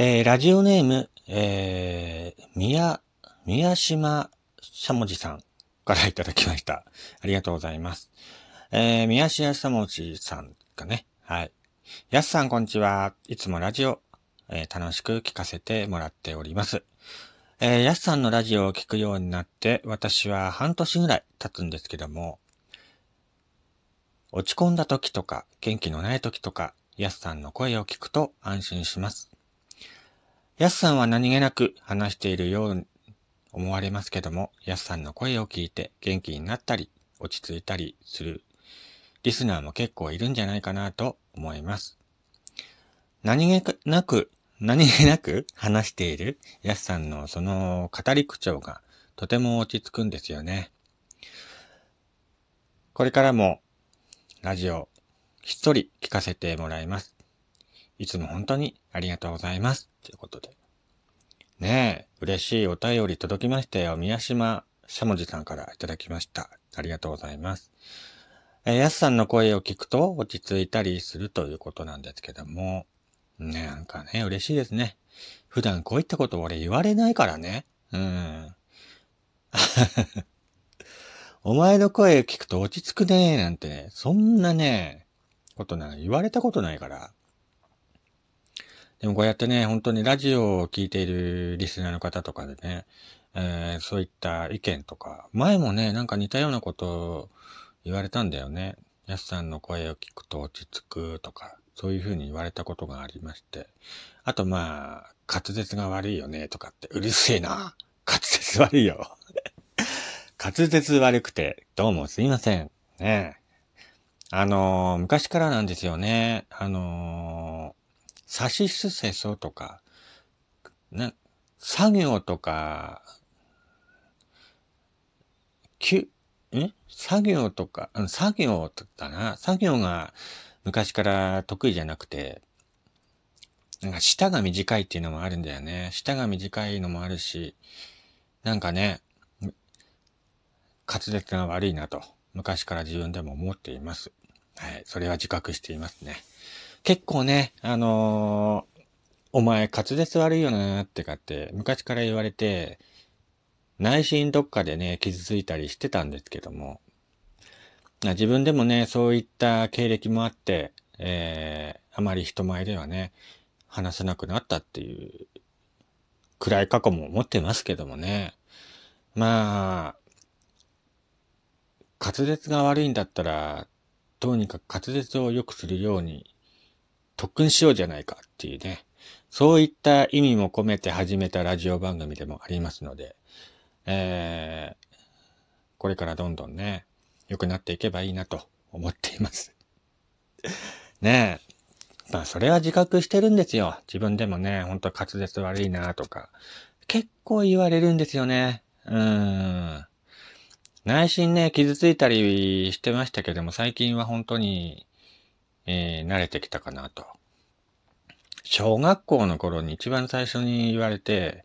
えー、ラジオネーム、えー、宮、宮島しゃもじさんからいただきました。ありがとうございます。えー、宮島しゃもじさんがね、はい。やすさんこんにちは。いつもラジオ、えー、楽しく聞かせてもらっております。えー、やすさんのラジオを聞くようになって、私は半年ぐらい経つんですけども、落ち込んだ時とか、元気のない時とか、やすさんの声を聞くと安心します。やすさんは何気なく話しているように思われますけども、やすさんの声を聞いて元気になったり、落ち着いたりするリスナーも結構いるんじゃないかなと思います。何気なく、何気なく話しているやすさんのその語り口調がとても落ち着くんですよね。これからもラジオひっそり聞かせてもらいます。いつも本当にありがとうございます。ということで。ねえ、嬉しいお便り届きましたよ。宮島しゃもじさんからいただきました。ありがとうございます。えー、やすさんの声を聞くと落ち着いたりするということなんですけども、ね、なんかね、嬉しいですね。普段こういったこと俺言われないからね。うん。お前の声を聞くと落ち着くねーなんて、そんなね、ことな言われたことないから。でもこうやってね、本当にラジオを聴いているリスナーの方とかでね、えー、そういった意見とか、前もね、なんか似たようなことを言われたんだよね。やすさんの声を聞くと落ち着くとか、そういうふうに言われたことがありまして。あとまあ、滑舌が悪いよねとかって、うるせえな。滑舌悪いよ。滑舌悪くて、どうもすいません。ねあのー、昔からなんですよね。あの、さしすせそとか、ね、作業とか、きゅ、ん作業とか、作業だな。作業が昔から得意じゃなくて、なんか舌が短いっていうのもあるんだよね。舌が短いのもあるし、なんかね、滑舌が悪いなと、昔から自分でも思っています。はい、それは自覚していますね。結構ね、あのー、お前滑舌悪いよなってかって昔から言われて、内心どっかでね、傷ついたりしてたんですけども、自分でもね、そういった経歴もあって、えー、あまり人前ではね、話せなくなったっていう暗い過去も思ってますけどもね。まあ、滑舌が悪いんだったら、どうにか滑舌を良くするように特訓しようじゃないかっていうね。そういった意味も込めて始めたラジオ番組でもありますので、えー、これからどんどんね、良くなっていけばいいなと思っています。ねえ。まあ、それは自覚してるんですよ。自分でもね、ほんと滑舌悪いなとか。結構言われるんですよね。うーん。内心ね、傷ついたりしてましたけども、最近は本当に、えー、慣れてきたかなと。小学校の頃に一番最初に言われて、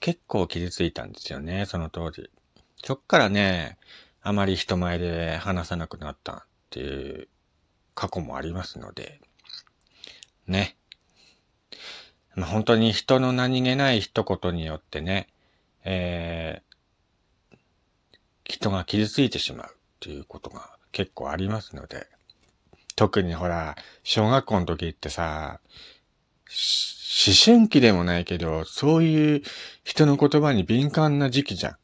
結構傷ついたんですよね、その当時。そっからね、あまり人前で話さなくなったっていう過去もありますので、ね。まあ、本当に人の何気ない一言によってね、えー、人が傷ついてしまうっていうことが結構ありますので、特にほら、小学校の時ってさ、思春期でもないけど、そういう人の言葉に敏感な時期じゃ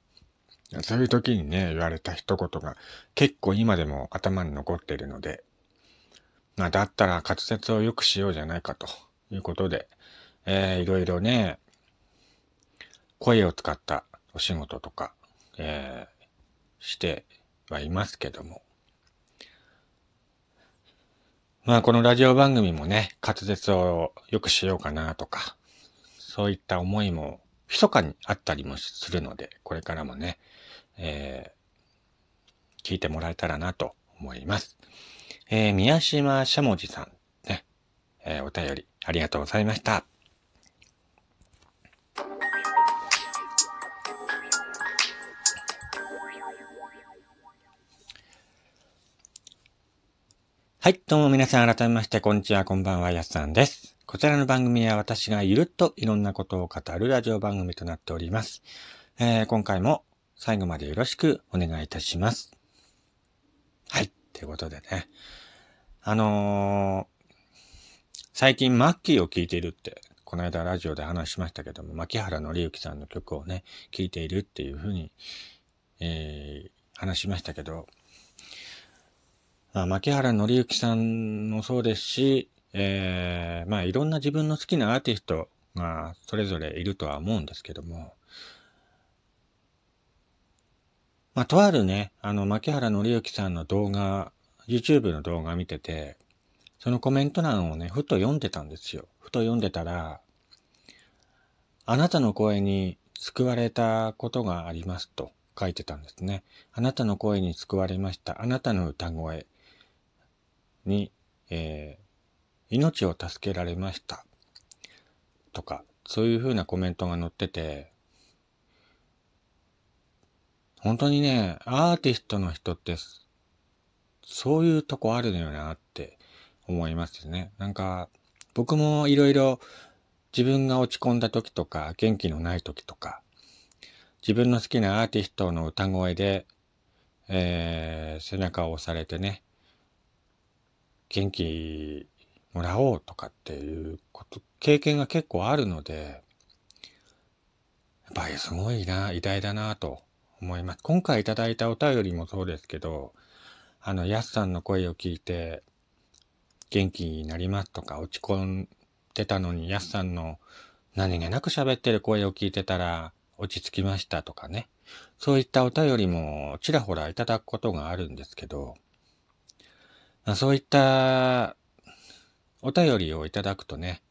ん。そういう時にね、言われた一言が結構今でも頭に残ってるので、まあ、だったら滑舌を良くしようじゃないかと。いうことで、えー、いろいろね、声を使ったお仕事とか、えー、してはいますけども、まあこのラジオ番組もね、滑舌を良くしようかなとか、そういった思いも密かにあったりもするので、これからもね、えー、聞いてもらえたらなと思います。えー、宮島しゃもじさん、ね、えー、お便りありがとうございました。はい、どうも皆さん改めまして、こんにちは、こんばんは、やすさんです。こちらの番組は私がゆるっといろんなことを語るラジオ番組となっております。えー、今回も最後までよろしくお願いいたします。はい。ということでね。あのー、最近マッキーを聴いているって、この間ラジオで話しましたけども、牧原紀之さんの曲をね、聴いているっていうふうに、えー、話しましたけど、あ、牧原紀之さんもそうですし、えー、まあいろんな自分の好きなアーティストがそれぞれいるとは思うんですけども、まあとあるね、あの、牧原紀之さんの動画、YouTube の動画見てて、そのコメント欄をね、ふと読んでたんですよ。ふと読んでたら、あなたの声に救われたことがありますと書いてたんですね。あなたの声に救われました。あなたの歌声に、えー、命を助けられました。とか、そういうふうなコメントが載ってて、本当にね、アーティストの人って、そういうとこあるのよなって思いますね。なんか、僕もいろいろ自分が落ち込んだ時とか、元気のない時とか、自分の好きなアーティストの歌声で、えー、背中を押されてね、元気もらおうとかっていうこと、経験が結構あるので、やっぱりすごいな、偉大だなと思います。今回いただいたお便りもそうですけど、あの、やすさんの声を聞いて、元気になりますとか、落ち込んでたのに、やすさんの何気なく喋ってる声を聞いてたら、落ち着きましたとかね。そういったお便りもちらほらいただくことがあるんですけど、そういったお便りをいただくとね、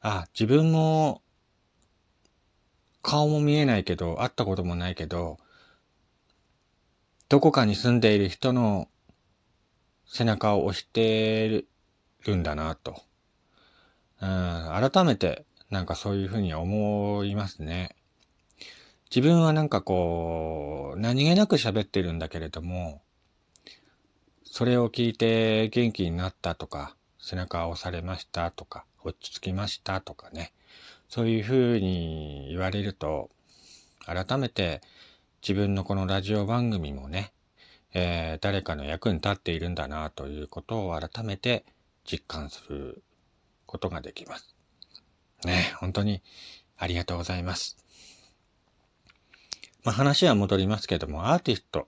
あ、自分も顔も見えないけど、会ったこともないけど、どこかに住んでいる人の背中を押してるんだなと。うん、改めてなんかそういうふうに思いますね。自分はなんかこう、何気なく喋ってるんだけれども、それを聞いて元気になったとか、背中を押されましたとか、落ち着きましたとかね。そういうふうに言われると、改めて自分のこのラジオ番組もね、えー、誰かの役に立っているんだなということを改めて実感することができます。ね、本当にありがとうございます。まあ、話は戻りますけども、アーティスト、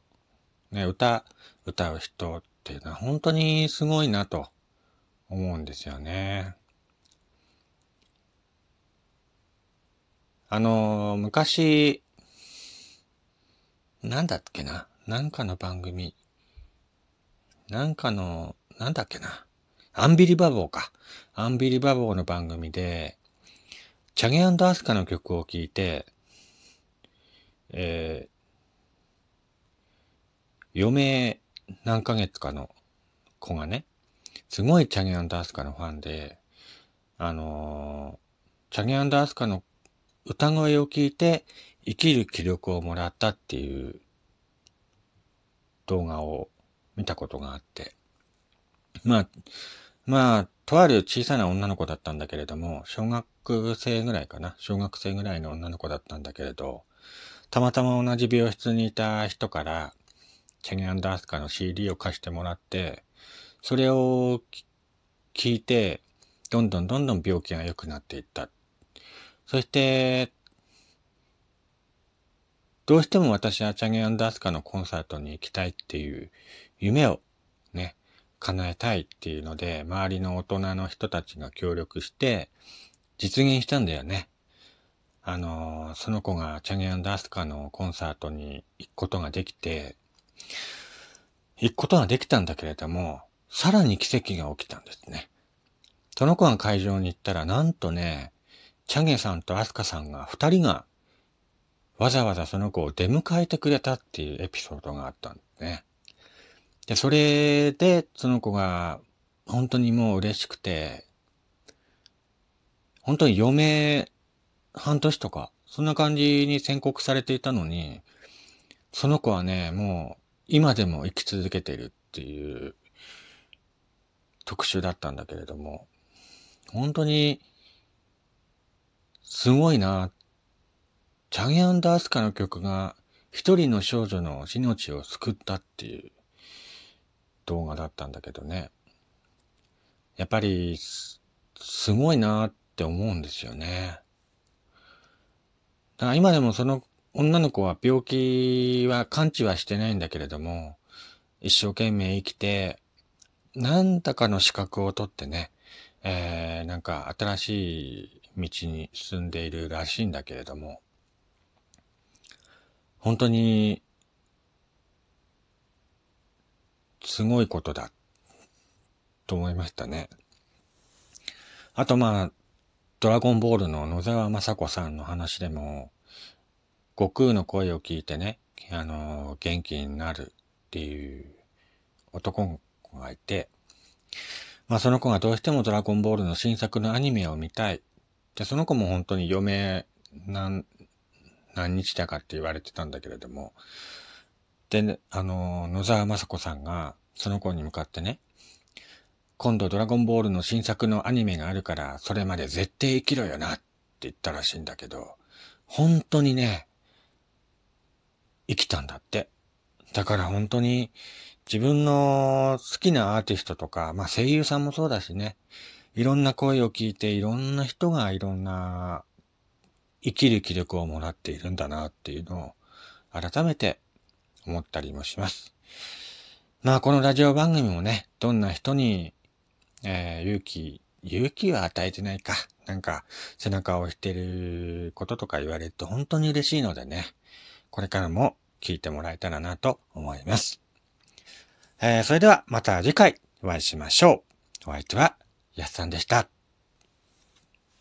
ね、歌、歌う人っていうのは本当にすごいなと思うんですよね。あの、昔、なんだっけな？なんかの番組。なんかの、なんだっけな？アンビリバボーか。アンビリバボーの番組で、チャゲアスカの曲を聴いて、えー、余命何ヶ月かの子がね、すごいチャゲアスカのファンで、あのー、チャゲアスカの歌声を聞いて生きる気力をもらったっていう動画を見たことがあって。まあ、まあ、とある小さな女の子だったんだけれども、小学生ぐらいかな。小学生ぐらいの女の子だったんだけれど、たまたま同じ病室にいた人から、チェゲアンダースカの CD を貸してもらって、それを聞いて、どんどんどんどん病気が良くなっていった。そして、どうしても私はチャゲアンダースカのコンサートに行きたいっていう夢をね、叶えたいっていうので、周りの大人の人たちが協力して、実現したんだよね。あの、その子がチャゲアンダースカのコンサートに行くことができて、行くことができたんだけれども、さらに奇跡が起きたんですね。その子が会場に行ったら、なんとね、チャゲさんとアスカさんが二人がわざわざその子を出迎えてくれたっていうエピソードがあったんですね。で、それで、その子が、本当にもう嬉しくて、本当に余命半年とか、そんな感じに宣告されていたのに、その子はね、もう今でも生き続けてるっていう特集だったんだけれども、本当にすごいな。チャゲアンダースカの曲が一人の少女の命を救ったっていう動画だったんだけどね。やっぱり、すごいなって思うんですよね。だから今でもその女の子は病気は完治はしてないんだけれども、一生懸命生きて、なんだかの資格を取ってね、えー、なんか新しい道に進んでいるらしいんだけれども、本当に、すごいことだ、と思いましたね。あとまあ、ドラゴンボールの野沢雅子さんの話でも、悟空の声を聞いてね、あの、元気になるっていう男の子がいて、まあその子がどうしてもドラゴンボールの新作のアニメを見たい。で、その子も本当に余命何、何日だかって言われてたんだけれども、で、あの、野沢雅子さんがその子に向かってね、今度ドラゴンボールの新作のアニメがあるから、それまで絶対生きろよなって言ったらしいんだけど、本当にね、生きたんだって。だから本当に自分の好きなアーティストとか、まあ声優さんもそうだしね、いろんな声を聞いていろんな人がいろんな生きる気力をもらっているんだなっていうのを改めて思ったりもします。まあこのラジオ番組もね、どんな人に、えー、勇気、勇気は与えてないか。なんか背中を押してることとか言われると本当に嬉しいのでね。これからも聞いてもらえたらなと思います。えー、それではまた次回お会いしましょう。お相手はやっさんでした。